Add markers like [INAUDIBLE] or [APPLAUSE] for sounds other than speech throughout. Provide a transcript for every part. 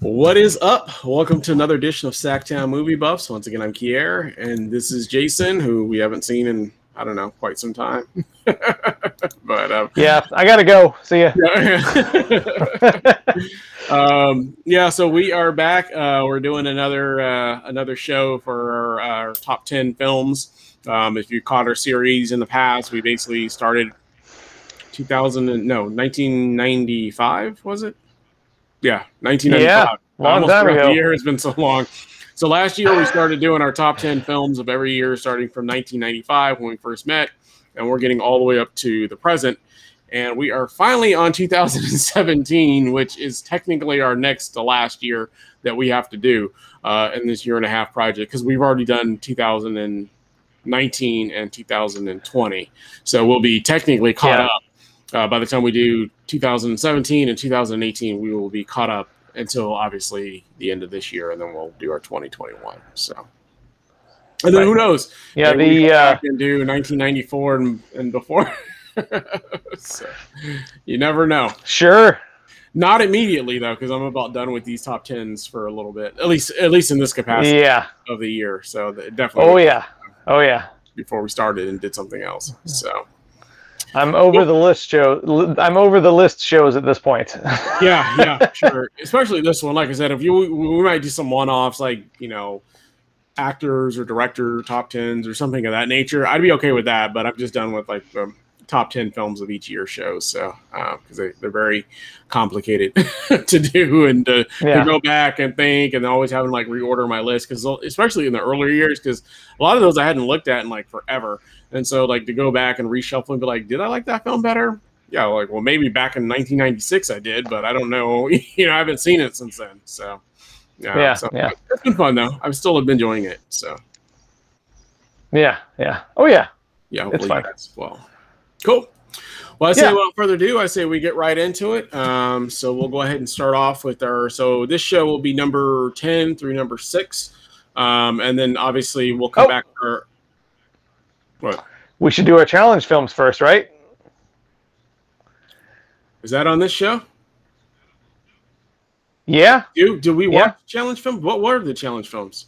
What is up? Welcome to another edition of Sactown Movie Buffs. Once again, I'm Kier, and this is Jason, who we haven't seen in I don't know quite some time. [LAUGHS] but um, yeah, I gotta go. See ya. [LAUGHS] um, yeah, so we are back. Uh, we're doing another uh, another show for our, our top ten films. Um, if you caught our series in the past, we basically started 2000 no 1995 was it? Yeah, 1995. Yeah, long time ago. The year has been so long. So last year we started doing our top 10 films of every year, starting from 1995 when we first met, and we're getting all the way up to the present. And we are finally on 2017, which is technically our next to last year that we have to do uh, in this year and a half project because we've already done 2019 and 2020. So we'll be technically caught yeah. up uh, by the time we do 2017 and 2018, we will be caught up until obviously the end of this year, and then we'll do our 2021. So, and then who knows? Yeah, the uh, can do 1994 and, and before. [LAUGHS] so, you never know. Sure. Not immediately though, because I'm about done with these top tens for a little bit, at least at least in this capacity. Yeah. Of the year, so definitely. Oh yeah. Oh yeah. Before we started and did something else, so. I'm over the list show. I'm over the list shows at this point. yeah, yeah, [LAUGHS] sure. Especially this one. Like I said, if you we might do some one-offs, like you know, actors or director top tens or something of that nature. I'd be okay with that. But I'm just done with like the top ten films of each year shows. So because uh, they they're very complicated [LAUGHS] to do and to, yeah. to, go back and think and always having like reorder my list because especially in the earlier years because a lot of those I hadn't looked at in like forever. And so, like, to go back and reshuffle and be like, did I like that film better? Yeah, like, well, maybe back in 1996 I did, but I don't know. [LAUGHS] you know, I haven't seen it since then. So, yeah, yeah, so, yeah. It's been fun though. I've still been enjoying it. So, yeah, yeah. Oh yeah, yeah. It's fun. as well. Cool. Well, I say yeah. without further ado, I say we get right into it. Um, so we'll go ahead and start off with our. So this show will be number ten through number six, um, and then obviously we'll come oh. back for what? We should do our challenge films first, right? Is that on this show? Yeah. Do do we watch yeah. challenge films? What were the challenge films?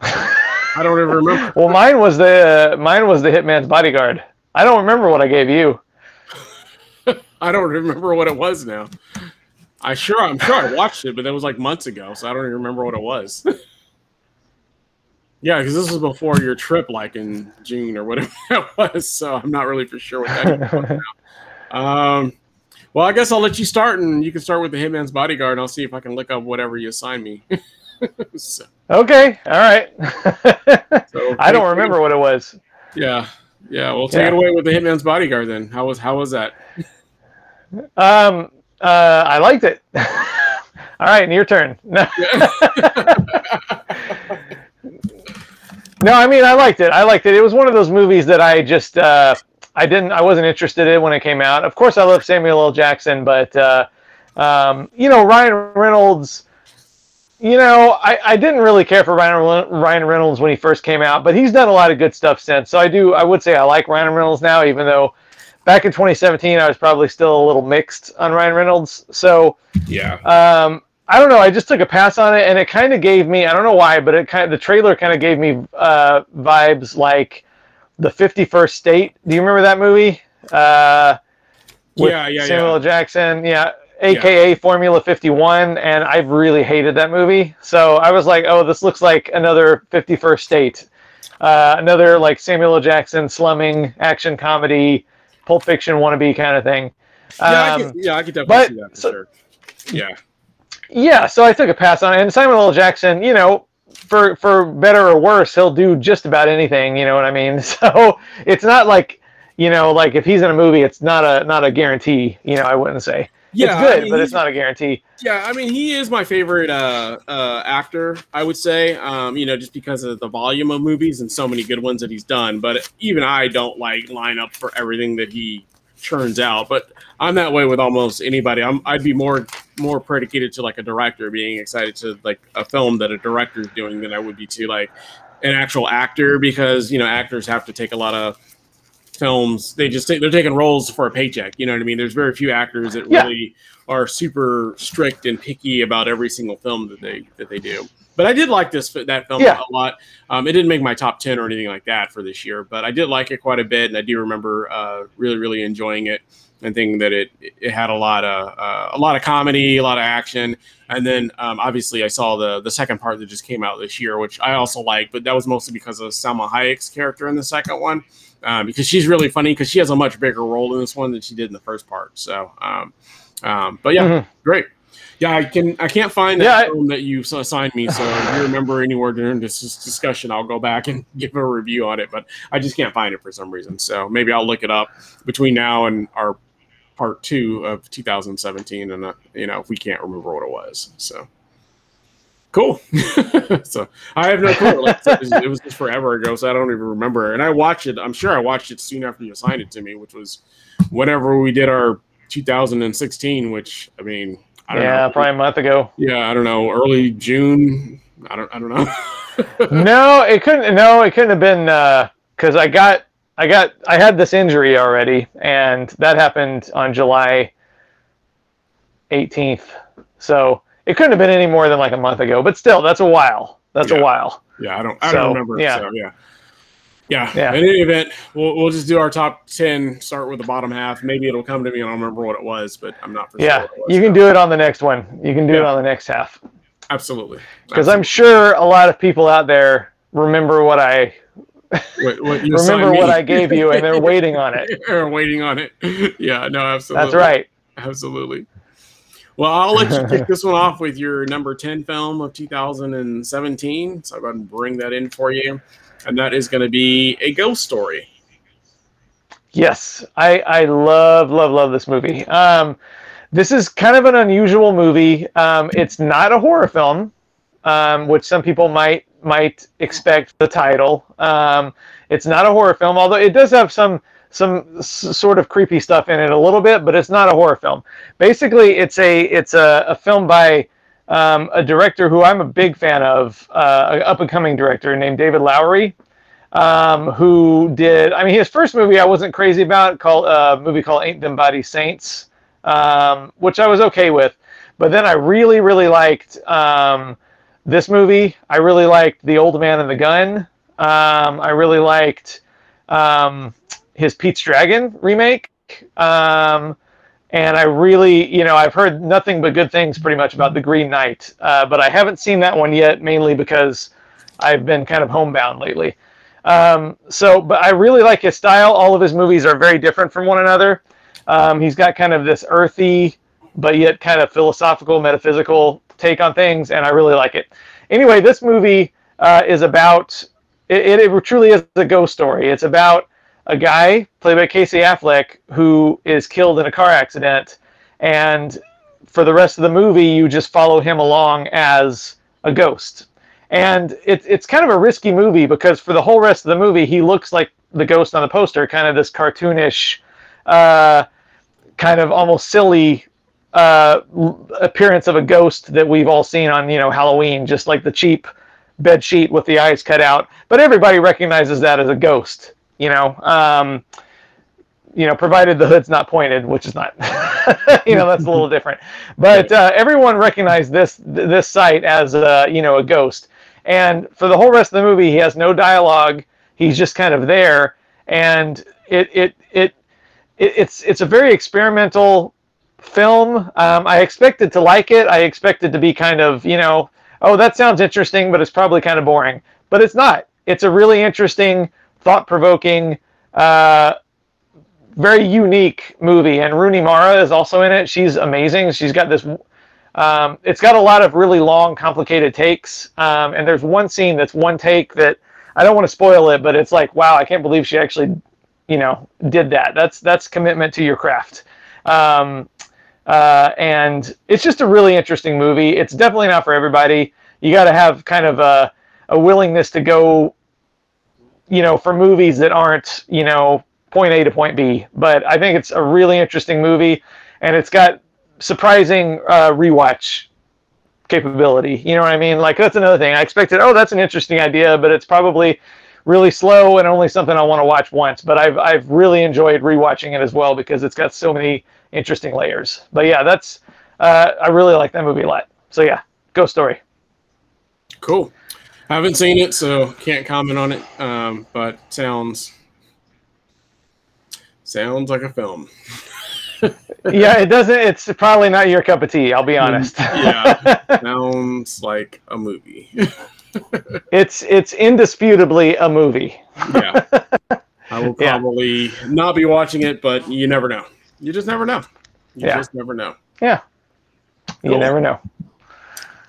I don't even remember. [LAUGHS] well, mine was the uh, mine was the Hitman's Bodyguard. I don't remember what I gave you. [LAUGHS] I don't remember what it was now. I sure I'm sure I watched it, but that was like months ago, so I don't even remember what it was. [LAUGHS] Yeah, because this was before your trip, like in June or whatever [LAUGHS] that was. So I'm not really for sure what that. [LAUGHS] um, well, I guess I'll let you start, and you can start with the Hitman's Bodyguard. And I'll see if I can look up whatever you assign me. [LAUGHS] so. Okay, all right. so, I don't remember what it was. Yeah, yeah. Well, take yeah. it away with the Hitman's Bodyguard. Then how was how was that? Um, uh, I liked it. all right, your turn. No, I mean I liked it. I liked it. It was one of those movies that I just uh, I didn't I wasn't interested in when it came out. Of course, I love Samuel L. Jackson, but uh, um, you know Ryan Reynolds. You know, I, I didn't really care for Ryan Ryan Reynolds when he first came out, but he's done a lot of good stuff since. So I do I would say I like Ryan Reynolds now, even though back in 2017 I was probably still a little mixed on Ryan Reynolds. So yeah. Um, I don't know. I just took a pass on it, and it kind of gave me I don't know why, but it kind of the trailer kind of gave me uh, vibes like the Fifty First State. Do you remember that movie? Uh, yeah, yeah, Samuel yeah. Jackson, yeah, aka yeah. Formula 51, and I've really hated that movie. So I was like, oh, this looks like another 51st State, uh, another like Samuel L. Jackson slumming action comedy, Pulp Fiction wannabe kind of thing. Um, yeah, I could, yeah, I could definitely but, see that for so, sure. Yeah yeah, so I took a pass on it. And Samuel L. Jackson, you know, for for better or worse, he'll do just about anything. You know what I mean? [LAUGHS] So it's not like you know, like if he's in a movie, it's not a not a guarantee. You know, I wouldn't say. Yeah, it's good, I mean, but it's not a guarantee. Yeah, I mean, he is my favorite uh, uh, actor. I would say, um, you know, just because of the volume of movies and so many good ones that he's done. But even I don't like line up for everything that he churns out. But I'm that way with almost anybody. I'm I'd be more more predicated to like a director being excited to like a film that a director is doing than I would be to like an actual actor because you know actors have to take a lot of films they just take, they're taking roles for a paycheck you know what i mean there's very few actors that yeah. really are super strict and picky about every single film that they that they do. But I did like this that film Yeah. a lot. Um, it didn't make my top ten or anything like that for this year, but I did like it quite a bit, and I do remember uh, really really enjoying it and thinking that it it had a lot of uh, a lot of comedy, a lot of action, and then um, obviously I saw the the second part that just came out this year, which I also liked, but that was mostly because of Salma Hayek's character in the second one, um, because she's really funny because she has a much bigger role in this one than she did in the first part. So, um, um, but yeah, Mhm. great. Yeah, I can. I can't find that Yeah, I- film that you assigned me. So if you remember anywhere during this discussion, I'll go back and [LAUGHS] give a review on it. But I just can't find it for some reason. So maybe I'll look it up between now and our part two of 2017, and uh, you know we can't remember what it was. So cool. [LAUGHS] so I have no clue. Like it was- it was just forever ago, so I don't even remember. And I watched it. I'm sure I watched it soon after you assigned it to me, which was whenever we did our 2016. Which I mean, I don't yeah, know. probably a month ago. Yeah, I don't know. Early June. I don't. I don't know. [LAUGHS] no, it couldn't. No, it couldn't have been because I got, I got, I had this injury already, and that happened on July 18th. So it couldn't have been any more than like a month ago. But still, that's a while. That's Yeah. a while. yeah, I don't. I So, don't remember. yeah. So, yeah. Yeah. Yeah. In any event, we'll, we'll just do our top ten. Start with the bottom half. Maybe it'll come to me and I'll remember what it was, but I'm not for Yeah, sure. What it was you can now. do it on the next one. You can do it on the next half absolutely because I'm sure a lot of people out there remember what I What, what you remember what. I gave you, and they're waiting on it. [LAUGHS] They're waiting on it. [LAUGHS] Yeah. No. Absolutely. That's right. Absolutely. Well, I'll let you kick [LAUGHS] this one off with your number 10 film of 2017. So I'll go ahead and bring that in for you. And that is going to be A Ghost Story. Yes, I I love love love this movie. Um, this is kind of an unusual movie. Um, it's not a horror film, um, which some people might might expect the title. Um, it's not a horror film, although it does have some some sort of creepy stuff in it a little bit, but it's not a horror film. Basically, it's a it's a, a film by um, a director who I'm a big fan of, uh, an up and coming director named David Lowery um, who did. I mean, his first movie I wasn't crazy about, called uh, a movie called Ain't Them Body Saints, um, which I was okay with. But then I really, really liked um, this movie. I really liked The Old Man and the Gun. Um, I really liked um, his Pete's Dragon remake. Um, and I really, you know, I've heard nothing but good things pretty much about The Green Knight, uh, but I haven't seen that one yet, mainly because I've been kind of homebound lately. Um, so, but I really like his style. All of his movies are very different from one another. Um, he's got kind of this earthy, but yet kind of philosophical, metaphysical take on things, and I really like it. Anyway, this movie uh, is about it, it, it truly is a ghost story. It's about a guy played by Casey Affleck who is killed in a car accident, and for the rest of the movie, you just follow him along as a ghost. And it's it's kind of a risky movie because for the whole rest of the movie, he looks like the ghost on the poster, kind of this cartoonish, uh, kind of almost silly uh, appearance of a ghost that we've all seen on you know Halloween, just like the cheap bed sheet with the eyes cut out. But everybody recognizes that as a ghost, you know. Um, you know, provided the hood's not pointed, which is not, [LAUGHS] you know, that's a little [LAUGHS] different. But uh, everyone recognized this this sight as a you know a ghost, and for the whole rest of the movie, he has no dialogue. He's just kind of there, and it it it, it it's it's a very experimental film. Um, I expected to like it. I expected to be kind of you know, oh that sounds interesting, but it's probably kind of boring. But it's not. It's a really interesting, thought provoking. Uh, very unique movie, and Rooney Mara is also in it. She's amazing. She's got this. Um, it's got a lot of really long, complicated takes, um, and there's one scene that's one take that I don't want to spoil it, but it's like, wow, I can't believe she actually, you know, did that. That's that's commitment to your craft. Um, uh, and it's just a really interesting movie. It's definitely not for everybody. You got to have kind of a, a willingness to go, you know, for movies that aren't, you know, point A to point B. But I think it's a really interesting movie, and it's got surprising uh, rewatch capability. You know what I mean? Like that's another thing. I expected, oh, that's an interesting idea, but it's probably really slow and only something I want to watch once. But I've I've really enjoyed rewatching it as well because it's got so many interesting layers. But yeah, that's uh, I really like that movie a lot. So yeah, Ghost Story. Cool. I haven't seen it, so can't comment on it. Um, but sounds sounds like a film. [LAUGHS] yeah, it doesn't. It's probably not your cup of tea. I'll be honest. yeah, [LAUGHS] sounds like a movie. [LAUGHS] it's it's indisputably a movie. yeah, I will probably yeah. not be watching it, but you never know. You just never know. You yeah. just never know. Yeah, you cool. never know.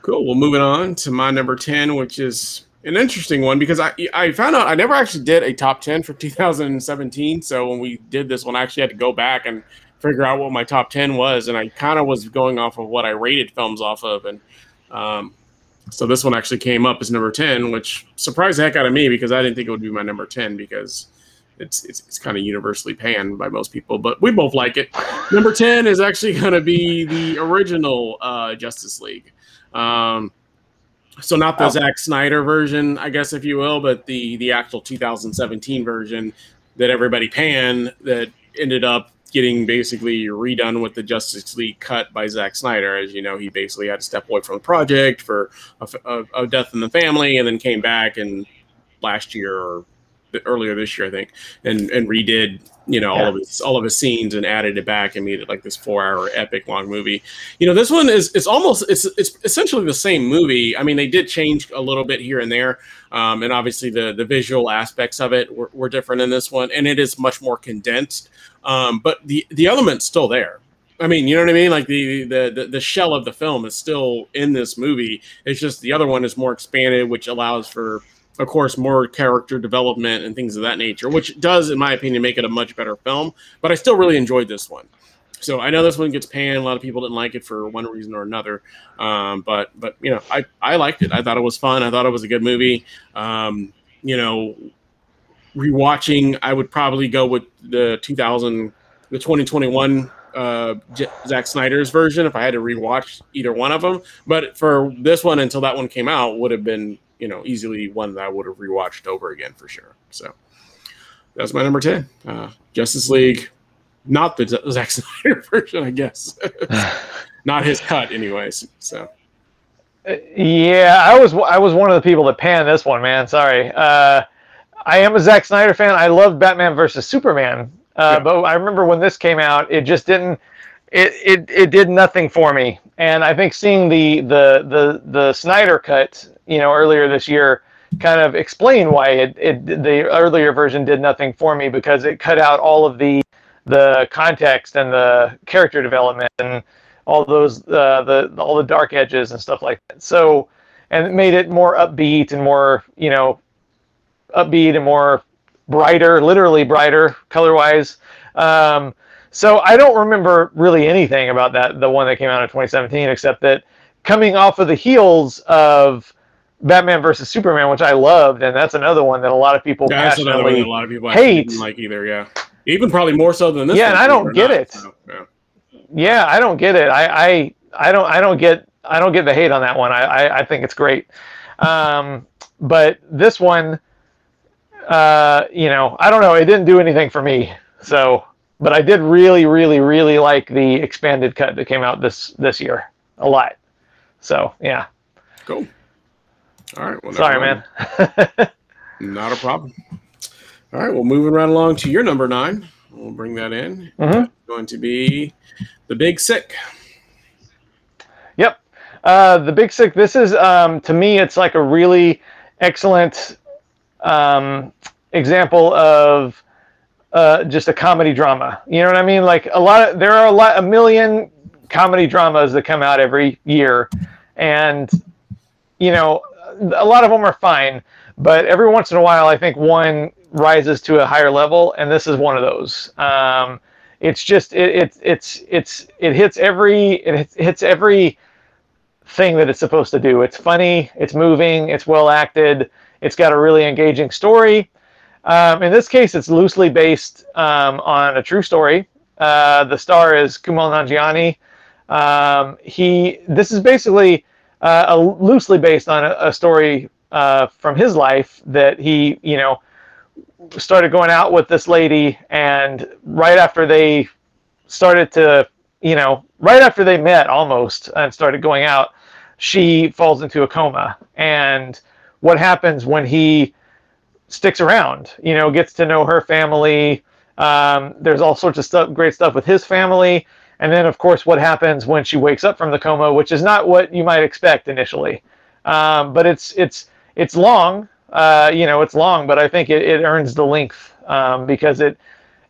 Cool. Well, moving on to my number ten, which is an interesting one because I I found out I never actually did a top ten for [LAUGHS] 2017. So when we did this one, I actually had to go back and figure out what my top 10 was and i kind of was going off of what i rated films off of and um, so this one actually came up as number 10 which surprised the heck out of me because i didn't think it would be my number 10 because it's it's, it's kind of universally panned by most people but we both like it number 10 is actually going to be the original uh, justice league um, so not the oh. Zack Snyder version, I guess, if you will, but the the actual 2017 version that everybody panned that ended up getting basically redone with the Justice League cut by Zack Snyder. As you know, he basically had to step away from the project for a, a, a death in the family, and then came back and last year or earlier this year, I think, and and redid you know yeah. all of his all of his scenes and added it back and made it like this four hour epic long movie. You know, this one is it's almost it's it's essentially the same movie. I mean, they did change a little bit here and there, um, and obviously the the visual aspects of it were, were different in this one, and it is much more condensed. Um, but the the element's still there. I mean, you know what I mean? Like the, the, the the shell of the film is still in this movie. It's just the other one is more expanded, which allows for, of course, more character development and things of that nature, which does, in my opinion, make it a much better film. But I still really enjoyed this one. So I know this one gets panned. A lot of people didn't like it for one reason or another. Um, but but you know, I I liked it. I thought it was fun. I thought it was a good movie. Um, you know, rewatching, I would probably go with the 2000, the 2021 uh, J- Zack Snyder's version if I had to rewatch either one of them. But for this one, until that one came out, would have been you know easily one that I would have rewatched over again for sure. So that's my number ten, uh, Justice League, not the Zack [LAUGHS] Snyder version, I guess, [LAUGHS] not his cut, anyways. So. Uh, yeah, I was I was one of the people that panned this one, man. Sorry. Uh, I am a Zack Snyder fan. I love Batman versus Superman, uh, yeah. but I remember when this came out, it just didn't. It, it it did nothing for me, and I think seeing the the the the Snyder cut, you know, earlier this year, kind of explain why it, it the earlier version did nothing for me because it cut out all of the the context and the character development and all those uh, the all the dark edges and stuff like that. So and it made it more upbeat and more you know upbeat and more brighter, literally brighter color wise. Um, so I don't remember really anything about that, the one that came out in 2017, except that coming off of the heels of Batman versus Superman, which I loved, and that's another one that a lot of people that's another one that a lot of people hate. like either, yeah, even probably more so than this. Yeah, and I don't get not, it. So, yeah. yeah. I don't get it. I, I, I don't, I don't get, I don't get the hate on that one. I, I, I think it's great. Um, but this one, uh, you know, I don't know. It didn't do anything for me. So, but I did really, really, really like the expanded cut that came out this this year a lot. So, yeah. Cool. All right. Well, Sorry, man. not a problem. All right. Well, moving right along to your number nine. We'll bring that in. Mm-hmm. Going to be the Big Sick. Yep. Uh, the Big Sick. This is um, to me, it's like a really excellent um, example of uh, just a comedy drama. You know what I mean? Like a lot of there are a lot a million comedy dramas that come out every year, and you know a lot of them are fine, but every once in a while I think one rises to a higher level, and this is one of those. Um, it's just it, it it's it's it hits every it hits every thing that it's supposed to do. It's funny, it's moving, it's well acted. It's got a really engaging story. Um, in this case, it's loosely based um, on a true story. Uh, the star is Kumail Nanjiani. Um, he. This is basically uh, loosely based on a, a story uh, from his life that he, you know, started going out with this lady, and right after they started to, you know, right after they met almost and started going out, she falls into a coma. And what happens when he sticks around, you know, gets to know her family. Um, there's all sorts of stuff, great stuff with his family. And then, of course, what happens when she wakes up from the coma, which is not what you might expect initially. Um, but it's it's it's long. Uh, you know, it's long, but I think it, it earns the length um, because it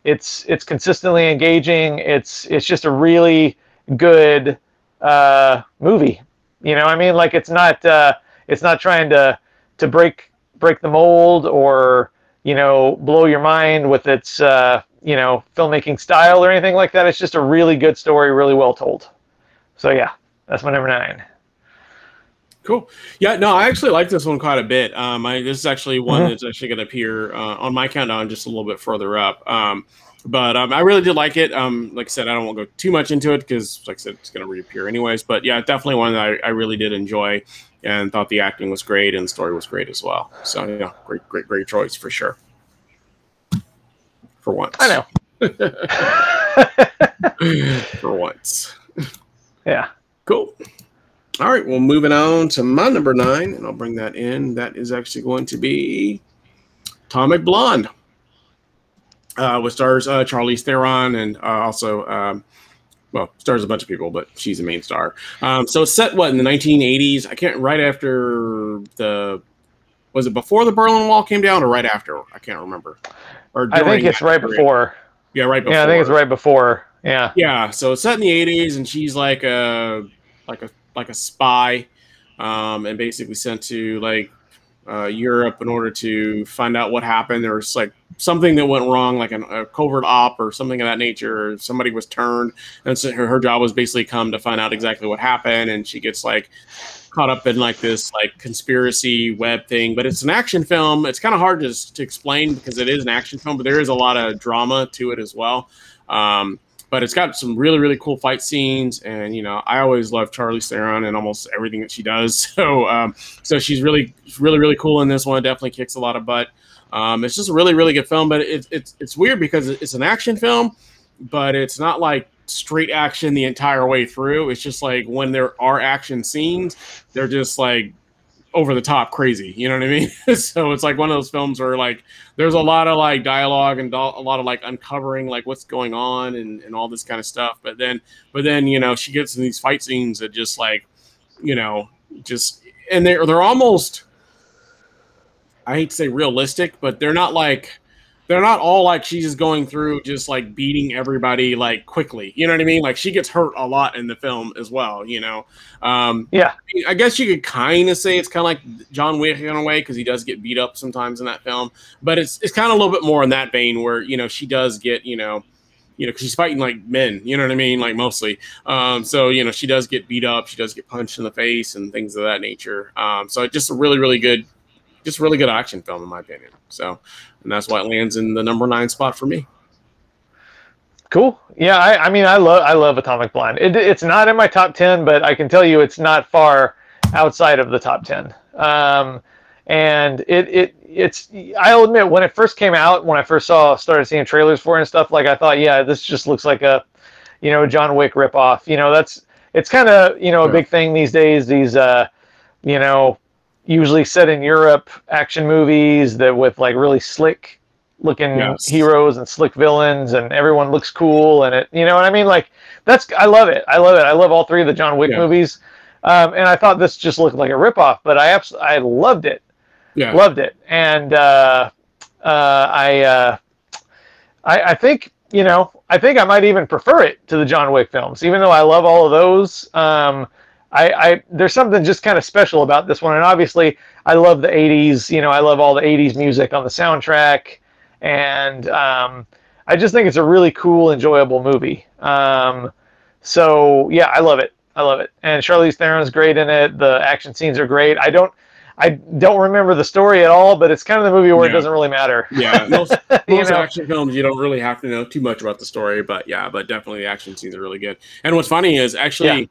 it's it's consistently engaging. It's it's just a really good uh, movie. You know, I mean, like it's not uh, it's not trying to to break break the mold or you know blow your mind with its uh, you know filmmaking style or anything like that. It's just a really good story, really well told. So yeah, that's my number nine. Cool. Yeah, no, I actually like this one quite a bit. Um, I, this is actually one mm-hmm. that's actually going to appear uh, on my countdown just a little bit further up. Um, but um, I really did like it. Um, like I said, I don't want to go too much into it because, like I said, it's going to reappear anyways. But yeah, definitely one that I, I, really did enjoy and thought the acting was great and the story was great as well. So yeah, great, great, great choice for sure. For once, I know. [LAUGHS] for once. Yeah. Cool. All right, well, moving on to my number nine, and I'll bring that in. That is actually going to be Atomic Blonde, uh, with stars uh, Charlize Theron and uh, also, um, well, stars a bunch of people, but she's the main star. Um, so set what in the 1980s? I can't. Right after the was it before the Berlin Wall came down or right after? I can't remember. Or I think it's right period. before. Yeah, right before. Yeah, I think it's right before. Yeah. Yeah. So it's set in the 80s, and she's like a like a like a spy, um, and basically sent to like uh, Europe in order to find out what happened. There was like something that went wrong, like an, a covert op or something of that nature. Or somebody was turned, and so her, her job was basically come to find out exactly what happened. And she gets like caught up in like this like conspiracy web thing. But it's an action film. It's kind of hard to to explain because it is an action film, but there is a lot of drama to it as well. Um, but it's got some really really cool fight scenes and you know i always love charlize theron and almost everything that she does [LAUGHS] so um, so she's really really really cool in this one definitely kicks a lot of butt um, it's just a really really good film but it, it's it's weird because it's an action film but it's not like straight action the entire way through it's just like when there are action scenes they're just like over the top crazy. You know what I mean? [LAUGHS] so it's like one of those films where like there's a lot of like dialogue and do- a lot of like uncovering like what's going on and, and all this kind of stuff. But then but then you know she gets in these fight scenes that just like you know just and they're they're almost I hate to say realistic, but they're not like they're not all like she's just going through just like beating everybody like quickly. You know what I mean? Like she gets hurt a lot in the film as well. You know? Um, yeah. I guess you could kind of say it's kind of like John Wick in a way because he does get beat up sometimes in that film, but it's it's kind of a little bit more in that vein where you know she does get you know. You know, because she's fighting like men, you know what I mean? Like mostly. Um, so, you know, she does get beat up. She does get punched in the face and things of that nature. Um, so, it's just a really, really good just really good action film in my opinion. So, and that's why it lands in the number nine spot for me. Cool. Yeah, I, I mean, I love I love Atomic Blonde. It, it's not in my top ten, but I can tell you it's not far outside of the top ten. Um, and it it it's I'll admit when it first came out, when I first saw started seeing trailers for it and stuff, like I thought, yeah, this just looks like a you know John Wick ripoff. You know, that's it's kind of you know a big thing these days. These uh, you know usually set in Europe action movies that with like really slick looking yes. heroes and slick villains and everyone looks cool and it you know what I mean? Like that's I love it. I love it. I love all three of the John Wick yeah. movies. Um, and I thought this just looked like a ripoff but I abs- I loved it. Yeah. Loved it. And uh, uh, I, uh, I I think you know I think I might even prefer it to the John Wick films even though I love all of those. Um, I, I there's something just kind of special about this one, and obviously I love the '80s. You know, I love all the '80s music on the soundtrack, and um, I just think it's a really cool, enjoyable movie. Um, so yeah, I love it. I love it, and Charlize Theron's great in it. The action scenes are great. I don't. I don't remember the story at all, but it's kind of the movie where yeah. it doesn't really matter. Yeah, [LAUGHS] most, most know? action films you don't really have to know too much about the story, but yeah, but definitely the action scenes are really good. And what's funny is actually yeah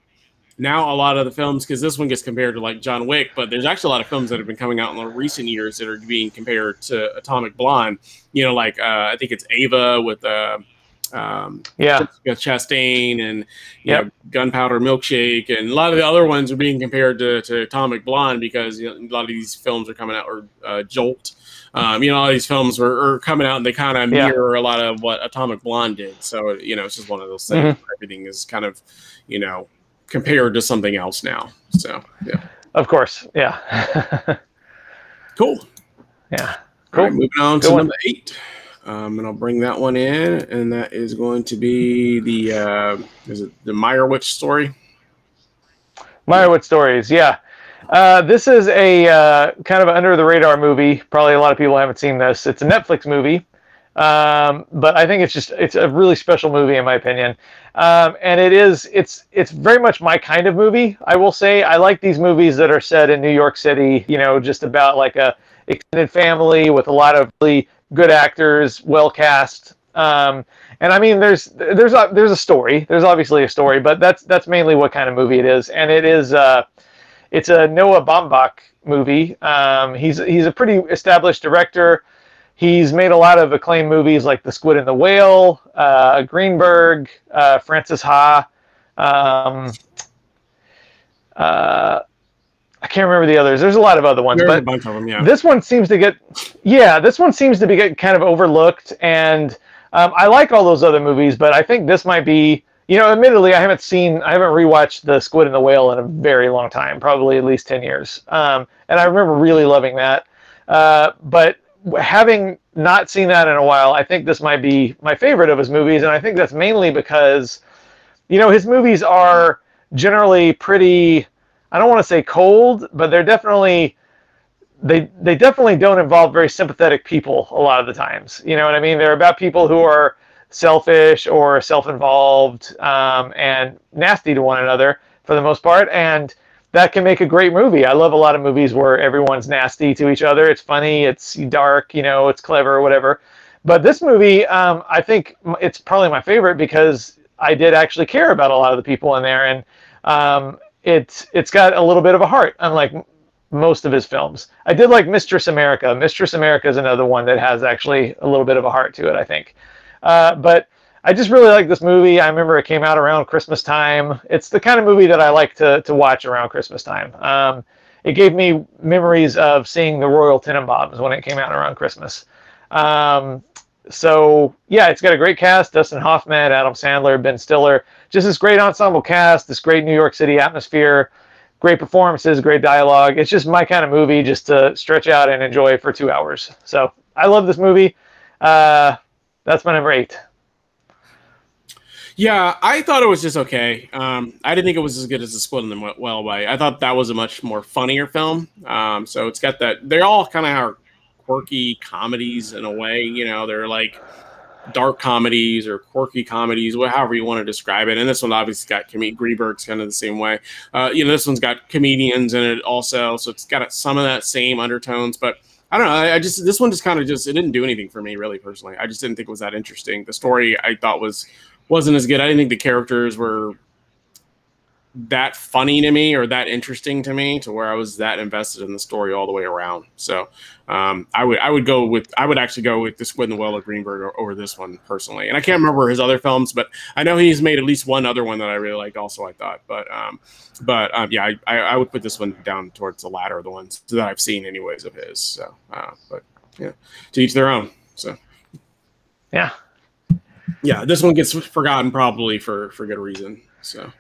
now a lot of the films because this one gets compared to like John Wick, but there's actually a lot of films that have been coming out in the recent years that are being compared to Atomic Blonde. You know, like uh, I think it's Ava with uh, um, Yeah. Jessica Chastain and know, Gunpowder Milkshake, and a lot of the other ones are being compared to, to Atomic Blonde because you know, a lot of these films are coming out, or uh, Jolt. Um, you know, all these films are, are coming out and they kind of Yeah. mirror a lot of what Atomic Blonde did. So, you know, it's just one of those things. where Everything is kind of, you know, compared to something else now. So, yeah. Of course. Yeah. [LAUGHS] Cool. yeah. Right, Cool. moving on Good to one. number eight. Um, and I'll bring that one in, and that is going to be the uh, is it the Meyerowitz story? Meyerowitz stories. Yeah. Uh, this is a uh, kind of under the radar movie. Probably a lot of people haven't seen this. It's a Netflix movie, um, but I think it's just it's a really special movie in my opinion. Um, and it is it's it's very much my kind of movie. I will say I like these movies that are set in New York City. You know, just about like a extended family with a lot of really good actors, well cast. Um, and I mean, there's there's a there's a story. There's obviously a story, but that's that's mainly what kind of movie it is. And it is uh, it's a Noah Baumbach movie. Um, he's he's a pretty established director. He's made a lot of acclaimed movies like The Squid and the Whale, uh, Greenberg, uh, Frances Ha. Um, uh, I can't remember the others. There's a lot of other ones, There's a but bunch of them, yeah. this one seems to get yeah this one seems to be get kind of overlooked and um, i like all those other movies but i think this might be you know admittedly i haven't seen i haven't rewatched the squid and the whale in a very long time probably at least 10 years um, and i remember really loving that uh, but having not seen that in a while i think this might be my favorite of his movies and i think that's mainly because you know his movies are generally pretty i don't want to say cold but they're definitely they they definitely don't involve very sympathetic people a lot of the times. You know what I mean? They're about people who are selfish or self-involved um, and nasty to one another for the most part, and that can make a great movie. I love a lot of movies where everyone's nasty to each other. It's funny, it's dark, you know, it's clever, whatever. But this movie, um, I think it's probably my favorite because I did actually care about a lot of the people in there, and um, it's it's got a little bit of a heart, unlike most of his films. I did like Mistress America. Mistress America is another one that has actually a little bit of a heart to it, I think. Uh, but I just really like this movie. I remember it came out around Christmas time. It's the kind of movie that I like to, to watch around Christmas time. Um, it gave me memories of seeing the Royal Tenenbaums when it came out around Christmas. Um, so yeah, it's got a great cast: Dustin Hoffman, Adam Sandler, Ben Stiller. Just this great ensemble cast, this great New York City atmosphere great performances, great dialogue. It's just my kind of movie just to stretch out and enjoy for two hours. So I love this movie. Uh, that's my number eight. Yeah, I thought it was just okay. Um, I didn't think it was as good as the Squid and the Whale. I thought that was a much more funnier film. Um, so it's got that. They all kind of are quirky comedies in a way. You know, they're like dark comedies or quirky comedies, however you want to describe it. And this one obviously got com- Greenberg's kind of the same way. Uh, you know, this one's got comedians in it also, so it's got some of that same undertones. But I don't know. I, I just this one just kind of just it didn't do anything for me really personally. I just didn't think it was that interesting. The story I thought was wasn't as good. I didn't think the characters were that funny to me or that interesting to me to where I was that invested in the story all the way around. So um, I would I would go with I would actually go with the Squid and the Whale of Greenberg over this one personally. And I can't remember his other films, but I know he's made at least one other one that I really liked. Also, I thought, but um, but um, yeah, I, I, I would put this one down towards the latter of the ones that I've seen anyways of his. So, uh, but yeah, to each their own. So Yeah. Yeah, this one gets forgotten probably for for good reason. So.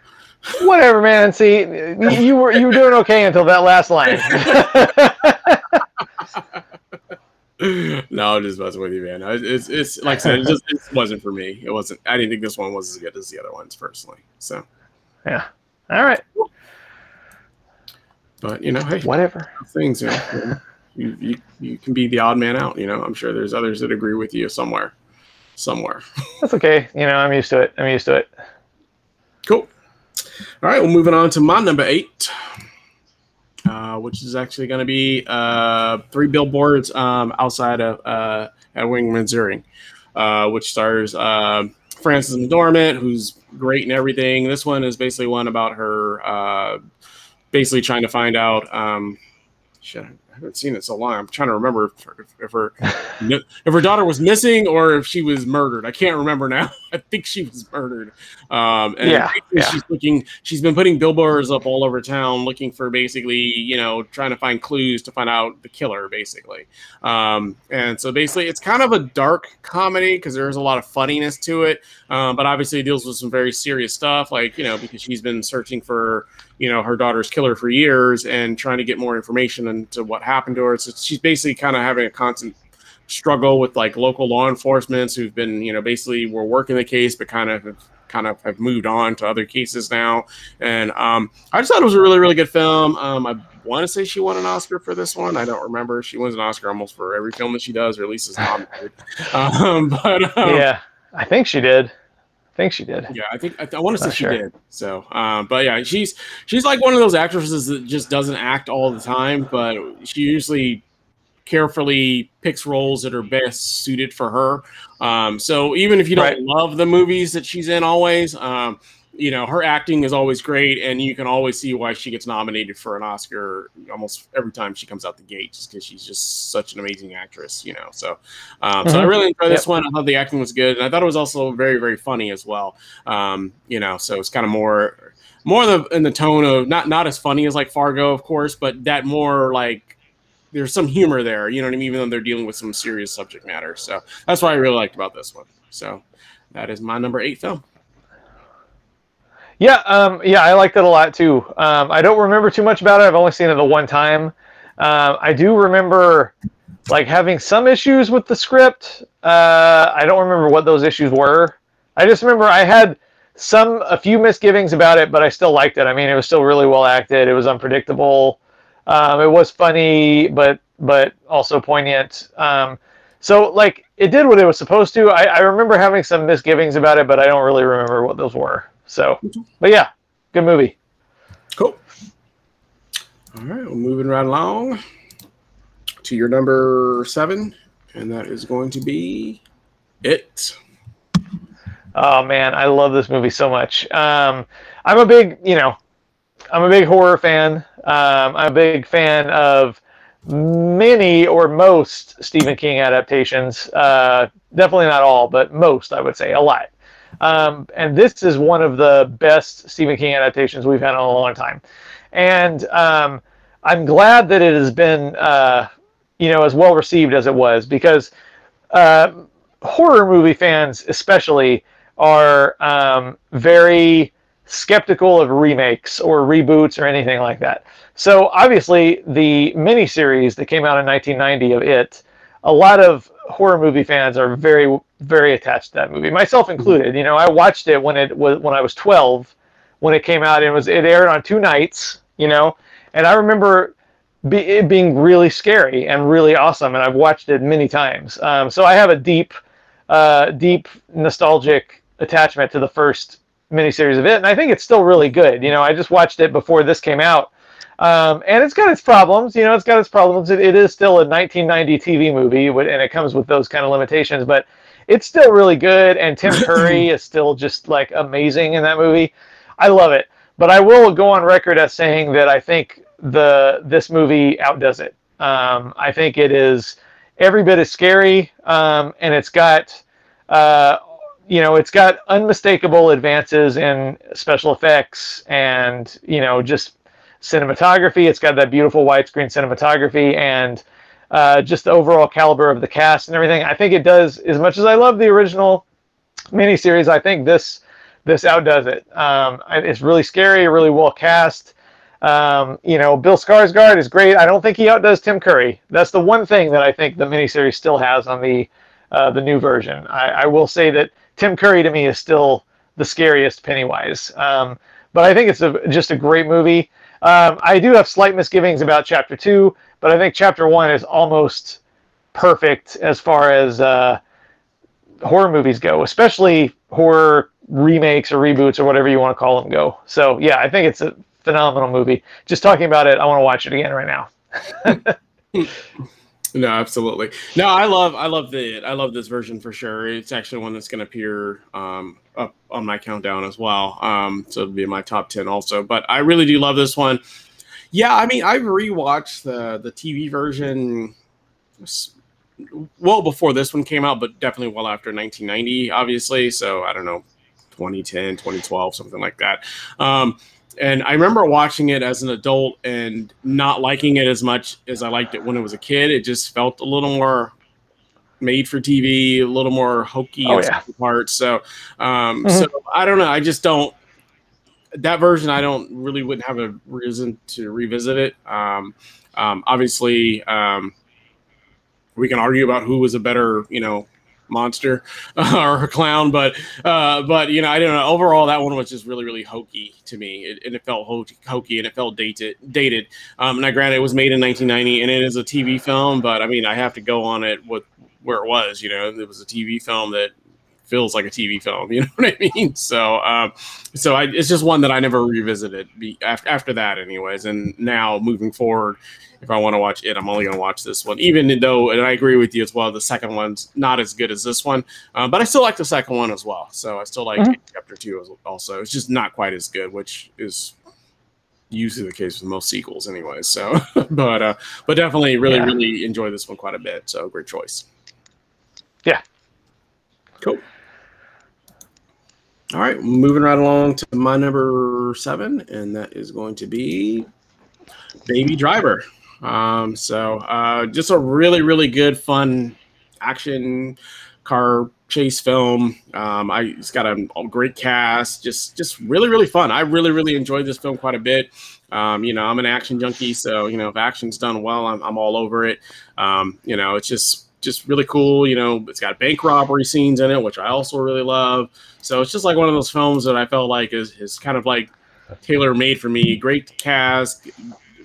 Whatever, man. See, you, you were you were doing okay until that last line. [LAUGHS] no, I'm just messing with you, man. It's it's like I said, it just it wasn't for me. It wasn't. I didn't think this one was as good as the other ones personally. So, yeah. All right. but you know, hey, Whatever. things you, know, you you you can be the odd man out. You know, I'm sure there's others that agree with you somewhere, somewhere. That's okay. You know, I'm used to it. I'm used to it. Cool. All right, well, moving on to my number eight, uh, which is actually going to be uh, three billboards um, outside of uh, Ebbing, Missouri, uh, which stars uh, Frances McDormand, who's great and everything. This one is basically one about her uh, basically trying to find out. Um, shit, haven't seen it so long. I'm trying to remember if, if her [LAUGHS] if her daughter was missing or if she was murdered. I can't remember now. [LAUGHS] I think she was murdered. Um, and yeah, yeah. she's looking. She's been putting billboards up all over town, looking for basically, you know, trying to find clues to find out the killer, basically. Um, and so basically, it's kind of a dark comedy because there's a lot of funniness to it, um, but obviously it deals with some very serious stuff, like you know, because she's been searching for you know her daughter's killer for years and trying to get more information into what happened to her. So she's basically kind of having a constant struggle with like local law enforcement who've been you know basically were working the case but kind of kind of have moved on to other cases now. And um, I just thought it was a really really good film. Um, I want to say she won an Oscar for this one. I don't remember. She wins an Oscar almost for every film that she does, or at least is nominated. [LAUGHS] um, but um, yeah, I think she did. I think she did. Yeah, I think I, I want to say sure. she did. So, um, but yeah, she's she's like one of those actresses that just doesn't act all the time, but she usually carefully picks roles that are best suited for her. Um, so even if you don't right. love the movies that she's in, always, um, you know, her acting is always great, and you can always see why she gets nominated for an Oscar almost every time she comes out the gate, just because she's just such an amazing actress, you know. So, um, mm-hmm. so I mm-hmm. really enjoyed this yep. one. I thought the acting was good, and I thought it was also very, very funny as well. Um, you know, so it's kind of more, more the in the tone of not not as funny as like Fargo, of course, but that more like there's some humor there, you know what I mean, even though they're dealing with some serious subject matter. So that's what I really liked about this one. So that is my number eight film. Yeah, um, yeah, I liked it a lot too. Um, I don't remember too much about it. I've only seen it the one time. Uh, I do remember like having some issues with the script. Uh, I don't remember what those issues were. I just remember I had some a few misgivings about it, but I still liked it. I mean, it was still really well acted. It was unpredictable. Um, it was funny, but but also poignant. Um, so like it did what it was supposed to. I, I remember having some misgivings about it, but I don't really remember what those were. So, but yeah, good movie. Cool. All right, well, moving right along to your number seven, and that is going to be it. Oh man, I love this movie so much. Um, I'm a big, you know, I'm a big horror fan. Um, I'm a big fan of many or most Stephen King adaptations. Uh, definitely not all, but most, I would say, a lot. Um, and this is one of the best Stephen King adaptations we've had in a long time. And um, I'm glad that it has been, uh, you know, as well received as it was because uh, horror movie fans, especially, are um, very skeptical of remakes or reboots or anything like that. So obviously, the miniseries that came out in 1990 of It, a lot of horror movie fans are very very attached to that movie, myself included. You know, I watched it when it was when I was 12 when it came out. It was it aired on two nights. You know, and I remember be, it being really scary and really awesome, and I've watched it many times. Um, so I have a deep, uh, deep nostalgic attachment to the first miniseries of it, and I think it's still really good. You know, I just watched it before this came out, um, and it's got its problems. You know, it's got its problems. It, it is still a 1990 TV movie, and it comes with those kind of limitations. But it's still really good, and Tim [COUGHS] Curry is still just like amazing in that movie. I love it. But I will go on record as saying that I think the this movie outdoes it. Um, I think it is every bit as scary, um, and it's got. Uh, you know, it's got unmistakable advances in special effects and, you know, just cinematography. It's got that beautiful widescreen cinematography and uh, just the overall caliber of the cast and everything. I think it does as much as I love the original miniseries. I think this this outdoes it. Um, it's really scary, really well cast. Um, you know, Bill Skarsgård is great. I don't think he outdoes Tim Curry. That's the one thing that I think the miniseries still has on the uh, the new version. I, I, will say that Tim Curry to me is still the scariest Pennywise. Um, but I think it's a, just a great movie. Um, I do have slight misgivings about chapter two, but I think chapter one is almost perfect as far as uh, horror movies go, especially horror remakes or reboots or whatever you want to call them go. So yeah, I think it's a phenomenal movie. Just talking about it, I want to watch it again right now. [LAUGHS] [LAUGHS] No, absolutely. No, I love I love the I love this version for sure. It's actually one that's going to appear um, up on my countdown as well. Um, so it'll be in my top ten also. But I really do love this one. Yeah, I mean, I've rewatched the the TV version well before this one came out, but definitely well after 1990, obviously. So I don't know, 2010, 2012, something like that. Um, and I remember watching it as an adult and not liking it as much as I liked it when it was a kid. It just felt a little more made for TV, a little more hokey oh, yeah. parts. So, um, mm-hmm. so I don't know. I just don't that version. I don't really wouldn't have a reason to revisit it. Um, um, obviously, um, we can argue about who was a better, you know, monster [LAUGHS] or a clown, but uh, but you know, I don't know. Overall, that one was just really really hokey to me, it, and it felt ho- hokey and it felt dated. Dated. Um, now, granted, it was made in 1990 and it is a TV film, but I mean, I have to go on it with where it was. You know, it was a TV film that feels like a TV film. [LAUGHS] You know what I mean? So, um, so I, it's just one that I never revisited be, after, after that, anyways. And now moving forward, if I want to watch it, I'm only going to watch this one, even though, and I agree with you as well, the second one's not as good as this one, uh, but I still like the second one as well. So I still like mm-hmm. chapter two also. It's just not quite as good, which is usually the case with most sequels, anyways. So, [LAUGHS] but uh, but definitely, really, yeah. really enjoy this one quite a bit. So great choice. Yeah. Cool. All right, moving right along to my number seven, and that is going to be Baby Driver. Um, so uh, just a really, really good, fun action car chase film. Um, I it's got a, a, great cast, just just really, really fun. I really, really enjoyed this film quite a bit. Um, you know, I'm an action junkie, so you know if action's done well, I'm, I'm all over it. Um, you know, it's just just really cool. You know, it's got bank robbery scenes in it, which I also really love. So it's just like one of those films that I felt like is, is kind of like tailor made for me. Great cast,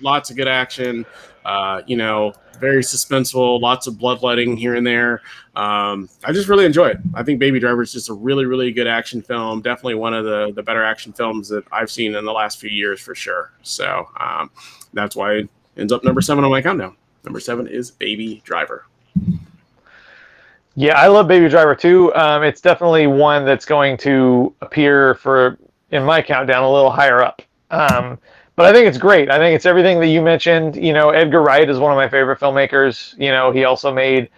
lots of good action. Uh, you know, very suspenseful, lots of bloodletting here and there. Um, I just really enjoy it. I think Baby Driver is just a really, really good action film. Definitely one of the the better action films that I've seen in the last few years for sure. So um, that's why it ends up number seven on my countdown. Number seven is Baby Driver. Yeah, I love Baby Driver too. Um, it's definitely one that's going to appear for in my countdown a little higher up. Um, but I think it's great. I think it's everything that you mentioned. You know, Edgar Wright is one of my favorite filmmakers. You know, he also made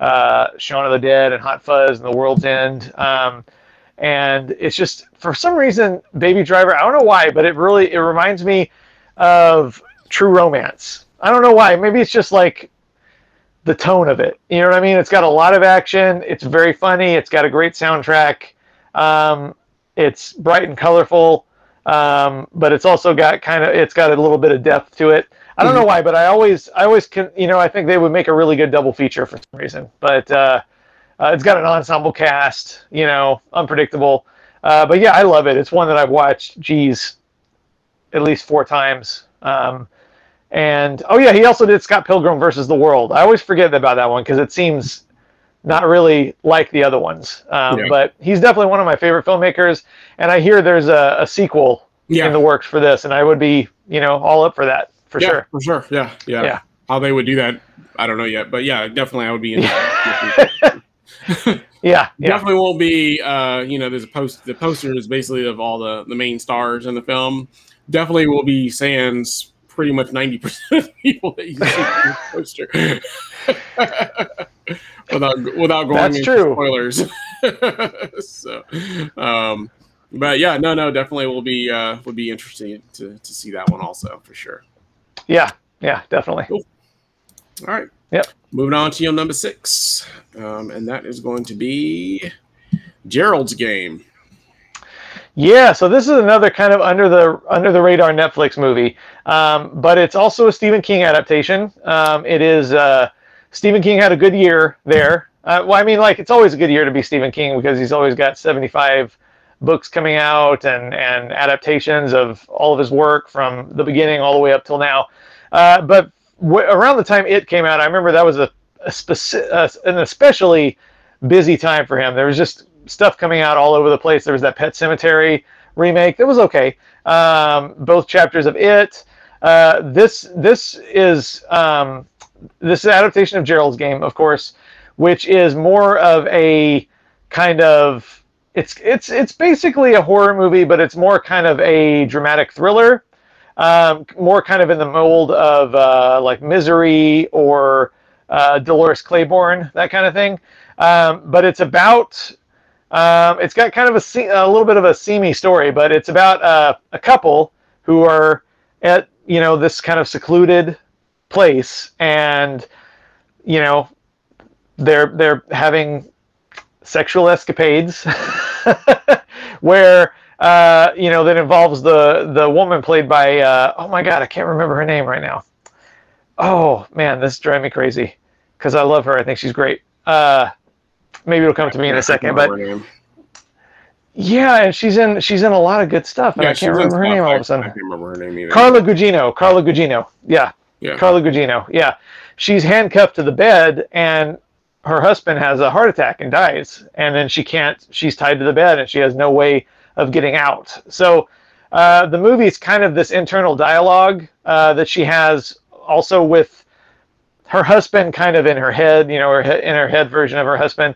uh, Shaun of the Dead and Hot Fuzz and The World's End. Um, and it's just for some reason, Baby Driver. I don't know why, but it really it reminds me of True Romance. I don't know why. Maybe it's just like the tone of it. You know what I mean? It's got a lot of action. It's very funny. It's got a great soundtrack. Um, it's bright and colorful, um, but it's also got kind of it's got a little bit of depth to it. I don't know mm-hmm. why, but I always I always can you know I think they would make a really good double feature for some reason. But uh, uh, it's got an ensemble cast, you know, unpredictable. Uh, but yeah, I love it. It's one that I've watched, geez, at least four times. Um, and oh yeah, he also did Scott Pilgrim versus the World. I always forget about that one because it seems not really like the other ones. Um, yeah. But he's definitely one of my favorite filmmakers, and I hear there's a, a sequel yeah. in the works for this, and I would be you know all up for that for yeah, sure. For sure, yeah, yeah, yeah. How they would do that, I don't know yet, but yeah, definitely I would be. [LAUGHS] yeah, definitely won't be. Uh, you know, there's a post. The poster is basically of all the the main stars in the film. Definitely will be Sans pretty much 90% of people that you see in the poster. [LAUGHS] without without going That's into true. spoilers. [LAUGHS] so um but yeah, no, no, definitely will be uh would be interesting to to see that one also for sure. Yeah, yeah, definitely. Cool. All right. Yep. Moving on to your number six. Um, and that is going to be Gerald's game. Yeah, so this is another kind of under the under the radar Netflix movie, um, but it's also a Stephen King adaptation. Um, it is uh, Stephen King had a good year there. Uh, well, I mean, like it's always a good year to be Stephen King because he's always got seventy five books coming out and and adaptations of all of his work from the beginning all the way up till now. Uh, but w- around the time it came out, I remember that was a, a uh, an especially busy time for him. There was just stuff coming out all over the place. There was that Pet Sematary remake that was okay. Um, both chapters of it. Uh, this this is um, this is adaptation of Gerald's game, of course, which is more of a kind of it's it's it's basically a horror movie, but it's more kind of a dramatic thriller. um, more kind of in the mold of uh, like Misery or uh, Dolores Claiborne, that kind of thing. Um, but it's about um, it's got kind of a, a little bit of a seamy story, but it's about uh, a couple who are at you know this kind of secluded place, and you know they're they're having sexual escapades [LAUGHS] where uh, you know that involves the the woman played by uh, oh my god I can't remember her name right now. Oh man, this drives me crazy because I love her. I think she's great. Uh, maybe it'll come to me in a second, but yeah, and she's in she's in a lot of good stuff, and yeah, I can't remember her name all of a sudden. I can't remember her name either. Carla Gugino. Carla Gugino. Yeah. Yeah. Carla Gugino. Yeah. She's handcuffed to the bed, and her husband has a heart attack and dies, and then she can't. She's tied to the bed, and she has no way of getting out. So uh, the movie is kind of this internal dialogue uh, that she has also with her husband, kind of in her head. You know, her in her head version of her husband.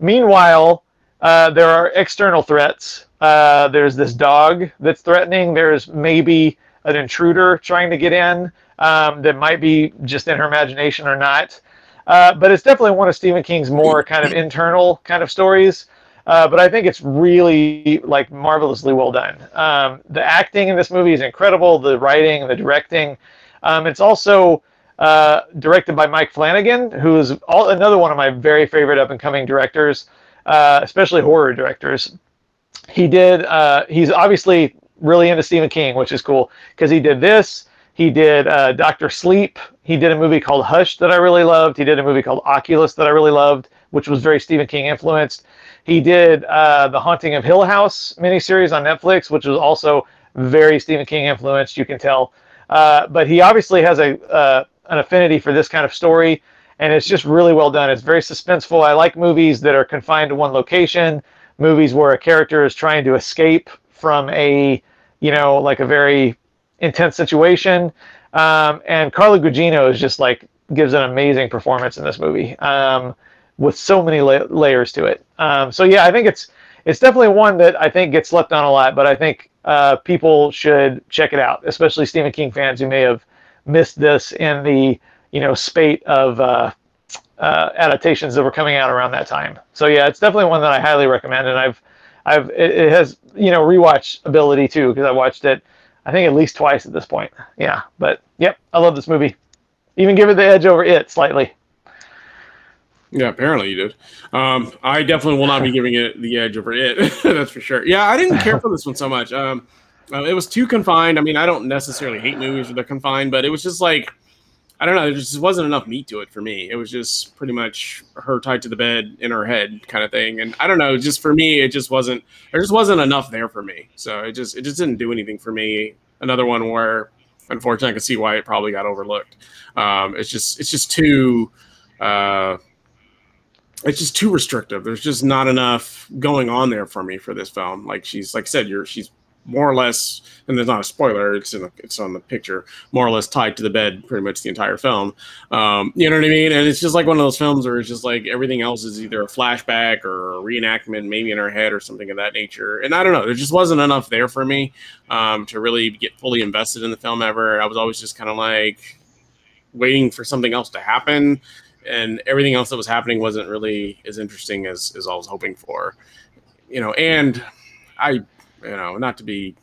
Meanwhile uh, there are external threats. Uh, there's this dog that's threatening. There's maybe an intruder trying to get in um, that might be just in her imagination or not. Uh, but it's definitely one of Stephen King's more kind of internal kind of stories. Uh, but I think it's really like marvelously well done. Um, the acting in this movie is incredible. The writing, the directing. Um, it's also uh, directed by Mike Flanagan, who is all, another one of my very favorite up and coming directors uh, especially horror directors. He did. Uh, he's obviously really into Stephen King, which is cool because he did this. He did uh, Doctor Sleep. He did a movie called Hush that I really loved. He did a movie called Oculus that I really loved, which was very Stephen King influenced. He did uh, the Haunting of Hill House miniseries on Netflix, which was also very Stephen King influenced. You can tell, uh, but he obviously has a uh, an affinity for this kind of story and it's just really well done. It's very suspenseful. I like movies that are confined to one location, movies where a character is trying to escape from a, you know, like a very intense situation. Um, and Carla Gugino is just like gives an amazing performance in this movie um, with so many la- layers to it. Um, so yeah, I think it's it's definitely one that I think gets slept on a lot, but I think uh, people should check it out, especially Stephen King fans who may have missed this in the you know spate of uh, uh, adaptations that were coming out around that time. So yeah, it's definitely one that I highly recommend, and I've I've it, it has you know rewatch ability too because I watched it I think at least twice at this point. Yeah, but yep, I love this movie. Even give it the edge over it slightly. Yeah, apparently you did. Um, I definitely will not be [LAUGHS] giving it the edge over it. [LAUGHS] That's for sure. Yeah, I didn't care for this one so much. Um, uh, it was too confined. I mean, I don't necessarily hate movies that are confined, but it was just like I don't know. There just wasn't enough meat to it for me. It was just pretty much her tied to the bed in her head kind of thing. And I don't know. Just for me, it just wasn't. There just wasn't enough there for me. So it just it just didn't do anything for me. Another one where, unfortunately, I can see why it probably got overlooked. Um, it's just it's just too. Uh, it's just too restrictive. There's just not enough going on there for me for this film. Like she's like I said, you're she's more or less, and there's not a spoiler. It's in the, it's on the picture, more or less tied to the bed, pretty much the entire film. Um, you know what I mean? And it's just like one of those films where it's just like everything else is either a flashback or a reenactment, maybe in her head or something of that nature. And I don't know, there just wasn't enough there for me um, to really get fully invested in the film ever. I was always just kind of like waiting for something else to happen. And everything else that was happening wasn't really as interesting as, as I was hoping for, you know. And I you know, not to be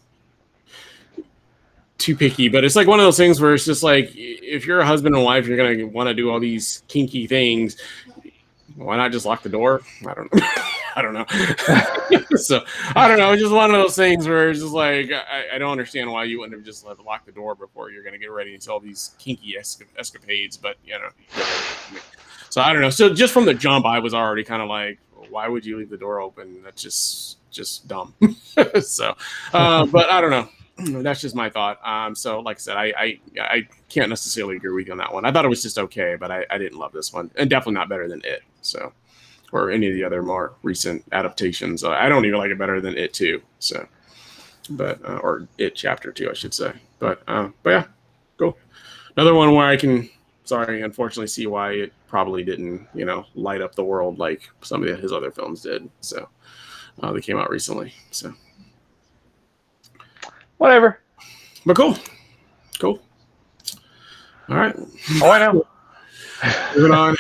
too picky, but it's like one of those things where it's just like if you're a husband and wife, you're gonna want to do all these kinky things. Why not just lock the door? I don't know. [LAUGHS] I don't know. [LAUGHS] so I don't know. It's just one of those things where it's just like I, I don't understand why you wouldn't have just let lock the door before you're gonna get ready into all these kinky escapades. But you know, so I don't know. So just from the jump, I was already kind of like, why would you leave the door open? That's just just dumb. [LAUGHS] so, uh, but I don't know. [CLEARS THROAT] That's just my thought. Um, so, like I said, I, I, I can't necessarily agree with you on that one. I thought it was just okay, but I, I didn't love this one, and definitely not better than it. So, or any of the other more recent adaptations. Uh, I don't even like it better than it too. So, but uh, or it chapter two, I should say. But uh, but yeah, cool. Another one where I can, sorry, unfortunately, see why it probably didn't, you know, light up the world like some of his other films did. So uh, that came out recently. So whatever. But cool. Cool. All right. Oh, I know. [LAUGHS] moving on.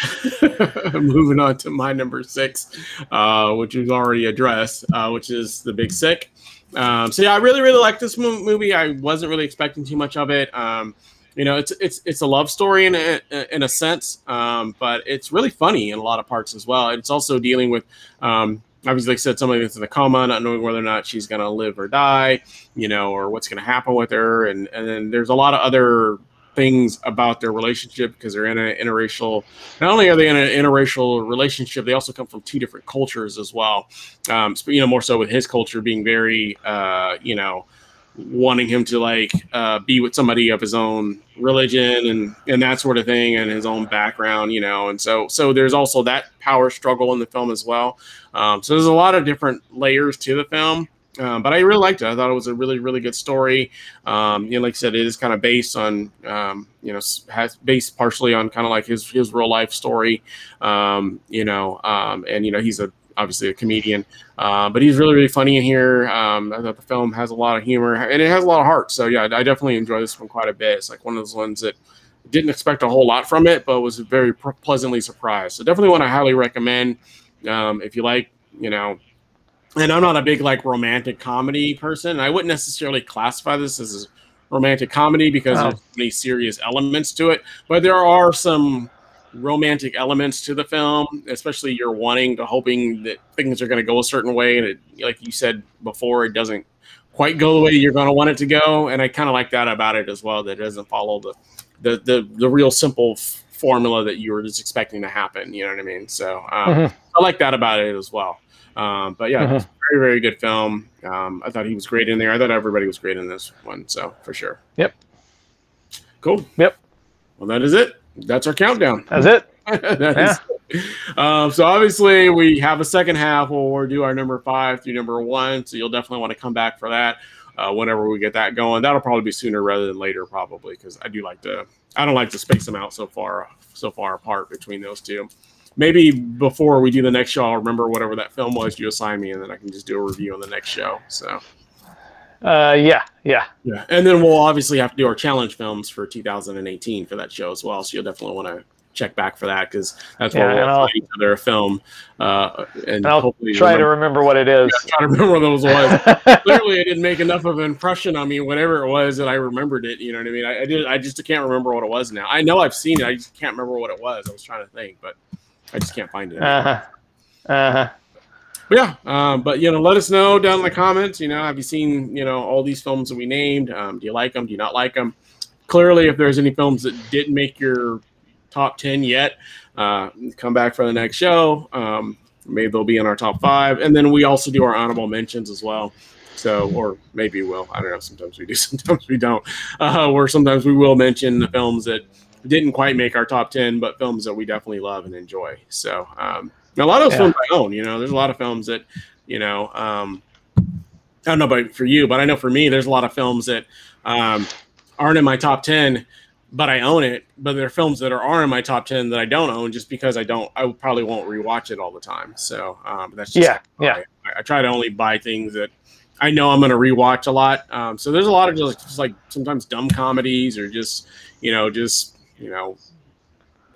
[LAUGHS] moving on to my number six, uh, which we've already addressed, uh, which is the Big Sick. Um, so yeah, I really really like this movie. I wasn't really expecting too much of it. Um, you know, it's it's it's a love story in a in a sense, um, but it's really funny in a lot of parts as well. It's also dealing with um, obviously, like I said, somebody that's in a coma, not knowing whether or not she's going to live or die, you know, or what's going to happen with her, and and then there's a lot of other things about their relationship because they're in an interracial. Not only are they in an interracial relationship, they also come from two different cultures as well. Um, you know, more so with his culture being very, uh, you know, wanting him to like uh, be with somebody of his own religion and and that sort of thing and his own background, you know. And so so there's also that power struggle in the film as well. Um, so there's a lot of different layers to the film. Um, but I really liked it. I thought it was a really, really good story. Um, you know, like I said, it is kind of based on, um, you know, has based partially on kind of like his his real life story. Um, you know, um, and you know, he's a obviously a comedian, uh, but he's really, really funny in here. Um, I thought the film has a lot of humor and it has a lot of heart. So yeah, I definitely enjoy this one quite a bit. It's like one of those ones that didn't expect a whole lot from it, but was very pleasantly surprised. So definitely one I highly recommend. if you like, you know and I'm not a big like romantic comedy person. I wouldn't necessarily classify this as a romantic comedy because wow. there's many serious elements to it. But there are some romantic elements to the film, especially you're wanting to hoping that things are going to go a certain way, and it, like you said before, it doesn't quite go the way you're going to want it to go. And I kind of like that about it as well. That it doesn't follow the the the, the real simple f- formula that you were just expecting to happen. You know what I mean? So um, mm-hmm. I like that about it as well. Um, but yeah, mm-hmm. very very good film. Um, I thought he was great in there. I thought everybody was great in this one. So for sure. Yep. Cool. Yep. Well, that is it. That's our countdown. That's it. [LAUGHS] that yeah. Is, um, so obviously we have a second half where we'll do our number five through number one. So you'll definitely want to come back for that uh, whenever we get that going. That'll probably be sooner rather than later, probably because I do like to. I don't like to space them out so far so far apart between those two maybe before we do the next show, I'll remember whatever that film was you assigned me, and then I can just do a review on the next show. So, uh, yeah, yeah, yeah, and then we'll obviously have to do our challenge films for 2018 for that show as well. So you'll definitely want to check back for that because that's yeah, where we'll find each other a film. Uh, and, and I'll hopefully try remember, to remember what it is. [LAUGHS] Yeah, try to remember what those was. [LAUGHS] Clearly, it didn't make enough of an impression on me. Whatever it was that I remembered it. You know what I mean? I, I did. I just can't remember what it was now. I know I've seen it. I just can't remember what it was. I was trying to think, but I just can't find it. Uh huh. Uh huh. Yeah, um, but you know, let us know down in the comments. You know, have you seen you know all these films that we named? Um, do you like them? Do you not like them? Clearly, if there's any films that didn't make your top ten yet, uh, come back for the next show. Um, maybe they'll be in our top five, and then we also do our honorable mentions as well. So, or maybe we'll. I don't know. Sometimes we do. [LAUGHS] Sometimes we don't. Uh, where sometimes we will mention the films that didn't quite make our top 10, but films that we definitely love and enjoy. So, um, a lot of those yeah. films I own, you know, there's a lot of films that, you know, um, I don't know about for you, but I know for me, there's a lot of films that um, aren't in my top 10, but I own it. But there are films that are, are in my top 10 that I don't own just because I don't, I probably won't rewatch it all the time. So um, that's just, yeah, yeah. I, I, try to only buy things that I know I'm going to rewatch a lot. Um, so there's a lot of just, just like sometimes dumb comedies or just, you know, just you know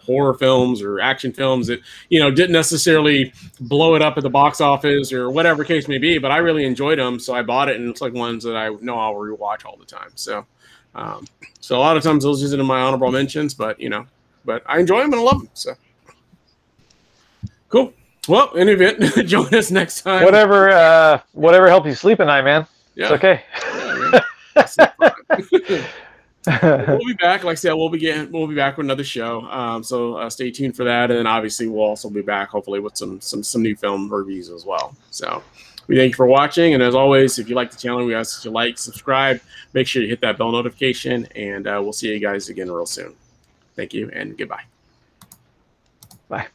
horror films or action films that you know didn't necessarily blow it up at the box office or whatever case may be but i really enjoyed them so i bought it and it's like ones that i know i'll rewatch all the time so um, so a lot of times those isn't in my honorable mentions but you know but i enjoy them and i love them so. Cool. Well in any event [LAUGHS] join us next time. Whatever uh whatever helps you sleep at night man. Yeah. it's okay. Yeah, [LAUGHS] we'll be back. Like I said, we'll be getting, we'll be back with another show. Um, so uh, stay tuned for that, and then obviously we'll also be back hopefully with some some some new film reviews as well. So we thank you for watching, and as always, if you like the channel, we ask that you like, subscribe, make sure you hit that bell notification, and uh, we'll see you guys again real soon. Thank you, and goodbye. Bye.